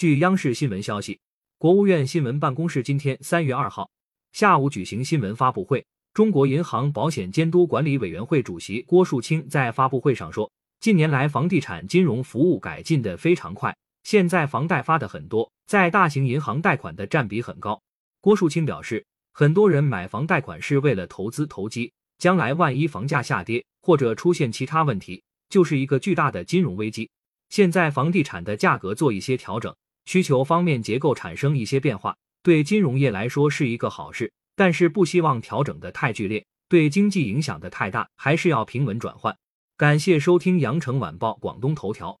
据央视新闻消息，国务院新闻办公室今天三月二号下午举行新闻发布会。中国银行保险监督管理委员会主席郭树清在发布会上说，近年来房地产金融服务改进的非常快，现在房贷发的很多，在大型银行贷款的占比很高。郭树清表示，很多人买房贷款是为了投资投机，将来万一房价下跌或者出现其他问题，就是一个巨大的金融危机。现在房地产的价格做一些调整，需求方面结构产生一些变化，对金融业来说是一个好事。但是不希望调整的太剧烈，对经济影响的太大，还是要平稳转换。感谢收听羊城晚报广东头条。